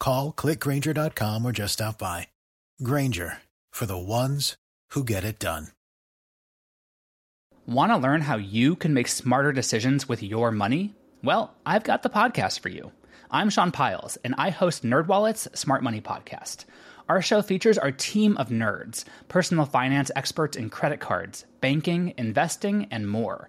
Call clickgranger.com or just stop by. Grainger for the ones who get it done. Want to learn how you can make smarter decisions with your money? Well, I've got the podcast for you. I'm Sean Pyles, and I host NerdWallet's Smart Money Podcast. Our show features our team of nerds, personal finance experts in credit cards, banking, investing, and more.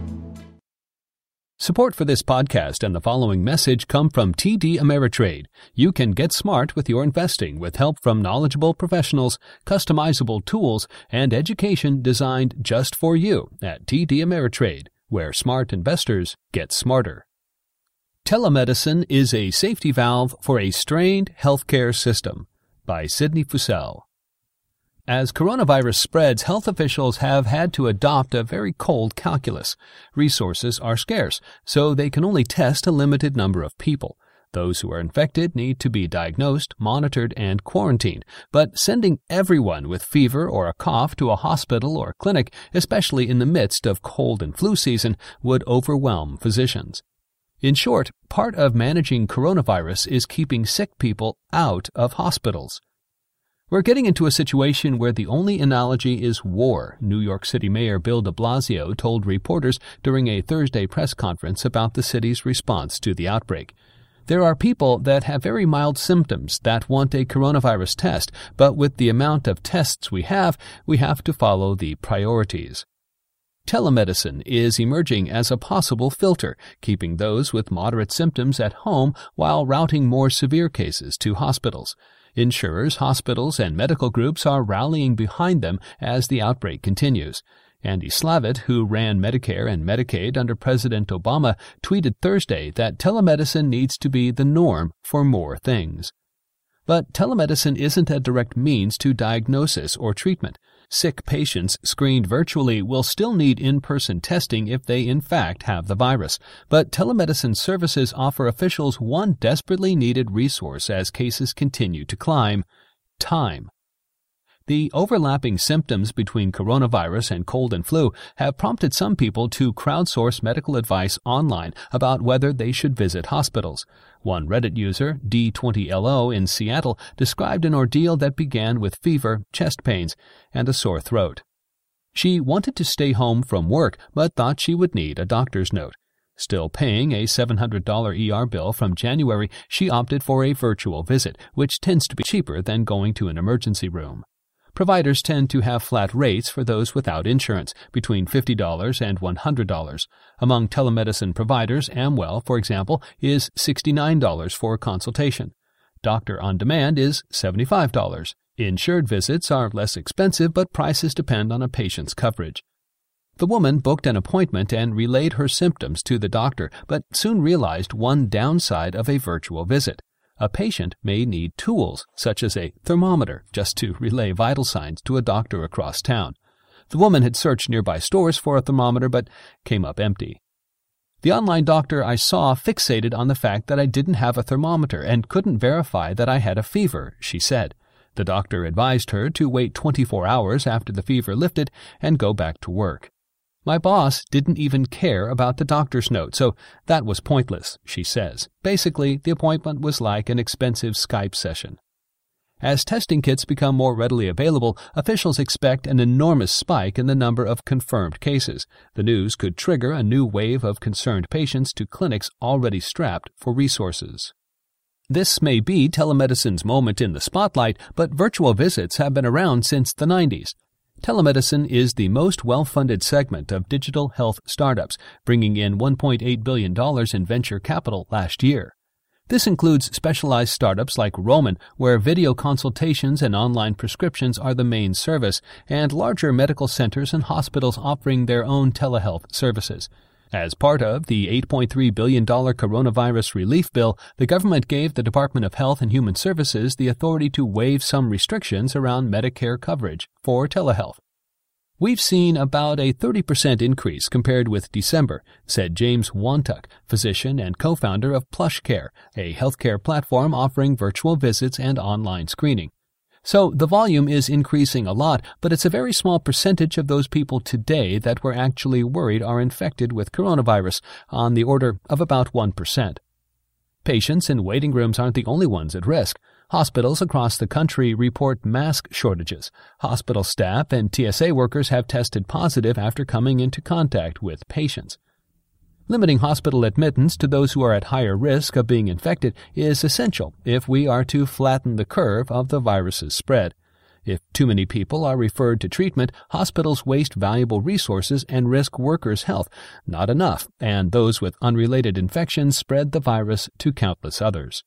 Support for this podcast and the following message come from TD Ameritrade. You can get smart with your investing with help from knowledgeable professionals, customizable tools, and education designed just for you at TD Ameritrade, where smart investors get smarter. Telemedicine is a safety valve for a strained healthcare system by Sidney Fussell. As coronavirus spreads, health officials have had to adopt a very cold calculus. Resources are scarce, so they can only test a limited number of people. Those who are infected need to be diagnosed, monitored, and quarantined. But sending everyone with fever or a cough to a hospital or clinic, especially in the midst of cold and flu season, would overwhelm physicians. In short, part of managing coronavirus is keeping sick people out of hospitals. We're getting into a situation where the only analogy is war, New York City Mayor Bill de Blasio told reporters during a Thursday press conference about the city's response to the outbreak. There are people that have very mild symptoms that want a coronavirus test, but with the amount of tests we have, we have to follow the priorities. Telemedicine is emerging as a possible filter, keeping those with moderate symptoms at home while routing more severe cases to hospitals. Insurers, hospitals, and medical groups are rallying behind them as the outbreak continues. Andy Slavitt, who ran Medicare and Medicaid under President Obama, tweeted Thursday that telemedicine needs to be the norm for more things. But telemedicine isn't a direct means to diagnosis or treatment. Sick patients screened virtually will still need in-person testing if they in fact have the virus. But telemedicine services offer officials one desperately needed resource as cases continue to climb time. The overlapping symptoms between coronavirus and cold and flu have prompted some people to crowdsource medical advice online about whether they should visit hospitals. One Reddit user, D20LO in Seattle, described an ordeal that began with fever, chest pains, and a sore throat. She wanted to stay home from work, but thought she would need a doctor's note. Still paying a $700 ER bill from January, she opted for a virtual visit, which tends to be cheaper than going to an emergency room. Providers tend to have flat rates for those without insurance, between $50 and $100. Among telemedicine providers, Amwell, for example, is $69 for a consultation. Doctor on Demand is $75. Insured visits are less expensive, but prices depend on a patient's coverage. The woman booked an appointment and relayed her symptoms to the doctor, but soon realized one downside of a virtual visit. A patient may need tools, such as a thermometer, just to relay vital signs to a doctor across town. The woman had searched nearby stores for a thermometer but came up empty. The online doctor I saw fixated on the fact that I didn't have a thermometer and couldn't verify that I had a fever, she said. The doctor advised her to wait 24 hours after the fever lifted and go back to work. My boss didn't even care about the doctor's note, so that was pointless, she says. Basically, the appointment was like an expensive Skype session. As testing kits become more readily available, officials expect an enormous spike in the number of confirmed cases. The news could trigger a new wave of concerned patients to clinics already strapped for resources. This may be telemedicine's moment in the spotlight, but virtual visits have been around since the 90s. Telemedicine is the most well funded segment of digital health startups, bringing in $1.8 billion in venture capital last year. This includes specialized startups like Roman, where video consultations and online prescriptions are the main service, and larger medical centers and hospitals offering their own telehealth services. As part of the $8.3 billion coronavirus relief bill, the government gave the Department of Health and Human Services the authority to waive some restrictions around Medicare coverage for telehealth. We've seen about a 30% increase compared with December, said James Wantuck, physician and co-founder of PlushCare, a healthcare platform offering virtual visits and online screening. So the volume is increasing a lot, but it's a very small percentage of those people today that we're actually worried are infected with coronavirus, on the order of about 1%. Patients in waiting rooms aren't the only ones at risk. Hospitals across the country report mask shortages. Hospital staff and TSA workers have tested positive after coming into contact with patients. Limiting hospital admittance to those who are at higher risk of being infected is essential if we are to flatten the curve of the virus's spread. If too many people are referred to treatment, hospitals waste valuable resources and risk workers' health. Not enough, and those with unrelated infections spread the virus to countless others.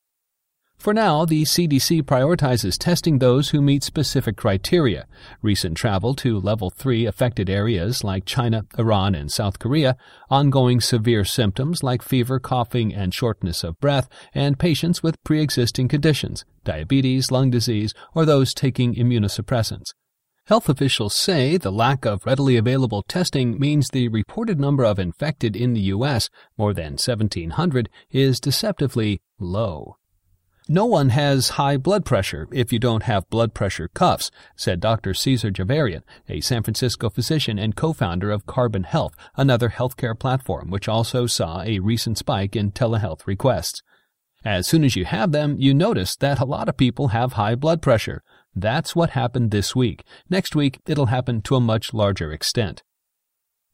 For now, the CDC prioritizes testing those who meet specific criteria. Recent travel to level 3 affected areas like China, Iran, and South Korea, ongoing severe symptoms like fever, coughing, and shortness of breath, and patients with pre-existing conditions, diabetes, lung disease, or those taking immunosuppressants. Health officials say the lack of readily available testing means the reported number of infected in the U.S., more than 1,700, is deceptively low. No one has high blood pressure if you don't have blood pressure cuffs, said Dr. Caesar Djavaherian, a San Francisco physician and co-founder of Carbon Health, another healthcare platform which also saw a recent spike in telehealth requests. As soon as you have them, you notice that a lot of people have high blood pressure. That's what happened this week. Next week, it'll happen to a much larger extent.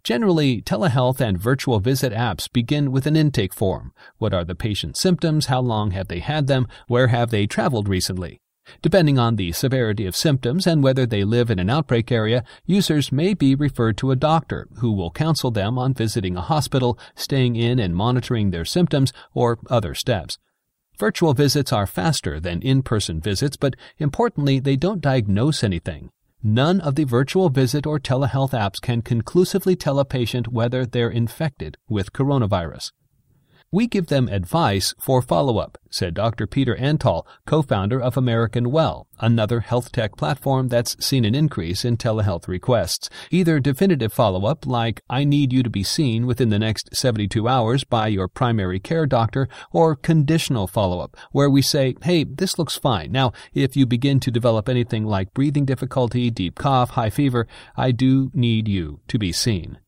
Generally, telehealth and virtual visit apps begin with an intake form. What are the patient's symptoms? How long have they had them? Where have they traveled recently? Depending on the severity of symptoms and whether they live in an outbreak area, users may be referred to a doctor who will counsel them on visiting a hospital, staying in and monitoring their symptoms, or other steps. Virtual visits are faster than in-person visits, but importantly, they don't diagnose anything. None of the virtual visit or telehealth apps can conclusively tell a patient whether they're infected with coronavirus. We give them advice for follow-up, said Dr. Peter Antall, co-founder of American Well, another health tech platform that's seen an increase in telehealth requests. Either definitive follow-up, like I need you to be seen within the next 72 hours by your primary care doctor, or conditional follow-up, where we say, hey, this looks fine. Now, if you begin to develop anything like breathing difficulty, deep cough, high fever, I do need you to be seen.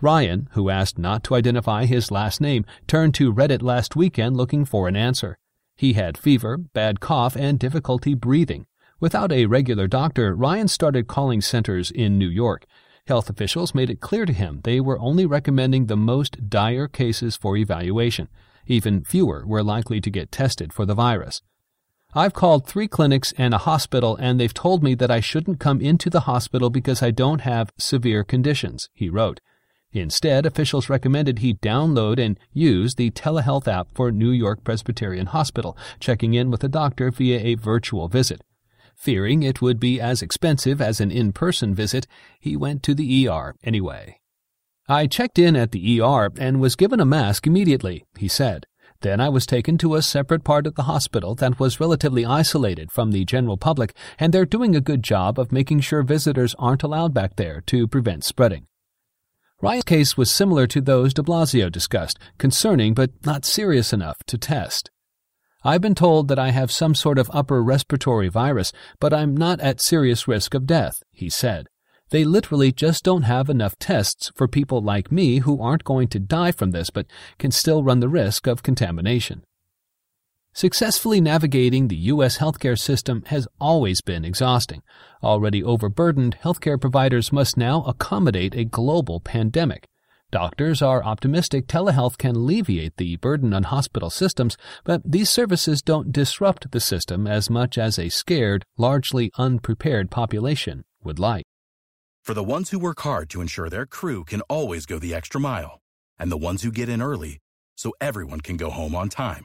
Ryan, who asked not to identify his last name, turned to Reddit last weekend looking for an answer. He had fever, bad cough, and difficulty breathing. Without a regular doctor, Ryan started calling centers in New York. Health officials made it clear to him they were only recommending the most dire cases for evaluation. Even fewer were likely to get tested for the virus. I've called three clinics and a hospital, and they've told me that I shouldn't come into the hospital because I don't have severe conditions, he wrote. Instead, officials recommended he download and use the telehealth app for New York Presbyterian Hospital, checking in with a doctor via a virtual visit. Fearing it would be as expensive as an in-person visit, he went to the ER anyway. I checked in at the ER and was given a mask immediately, he said. Then I was taken to a separate part of the hospital that was relatively isolated from the general public, and they're doing a good job of making sure visitors aren't allowed back there to prevent spreading. Ryan's case was similar to those de Blasio discussed, concerning but not serious enough to test. I've been told that I have some sort of upper respiratory virus, but I'm not at serious risk of death, he said. They literally just don't have enough tests for people like me who aren't going to die from this but can still run the risk of contamination. Successfully navigating the U.S. healthcare system has always been exhausting. Already overburdened, healthcare providers must now accommodate a global pandemic. Doctors are optimistic telehealth can alleviate the burden on hospital systems, but these services don't disrupt the system as much as a scared, largely unprepared population would like. For the ones who work hard to ensure their crew can always go the extra mile, and the ones who get in early so everyone can go home on time,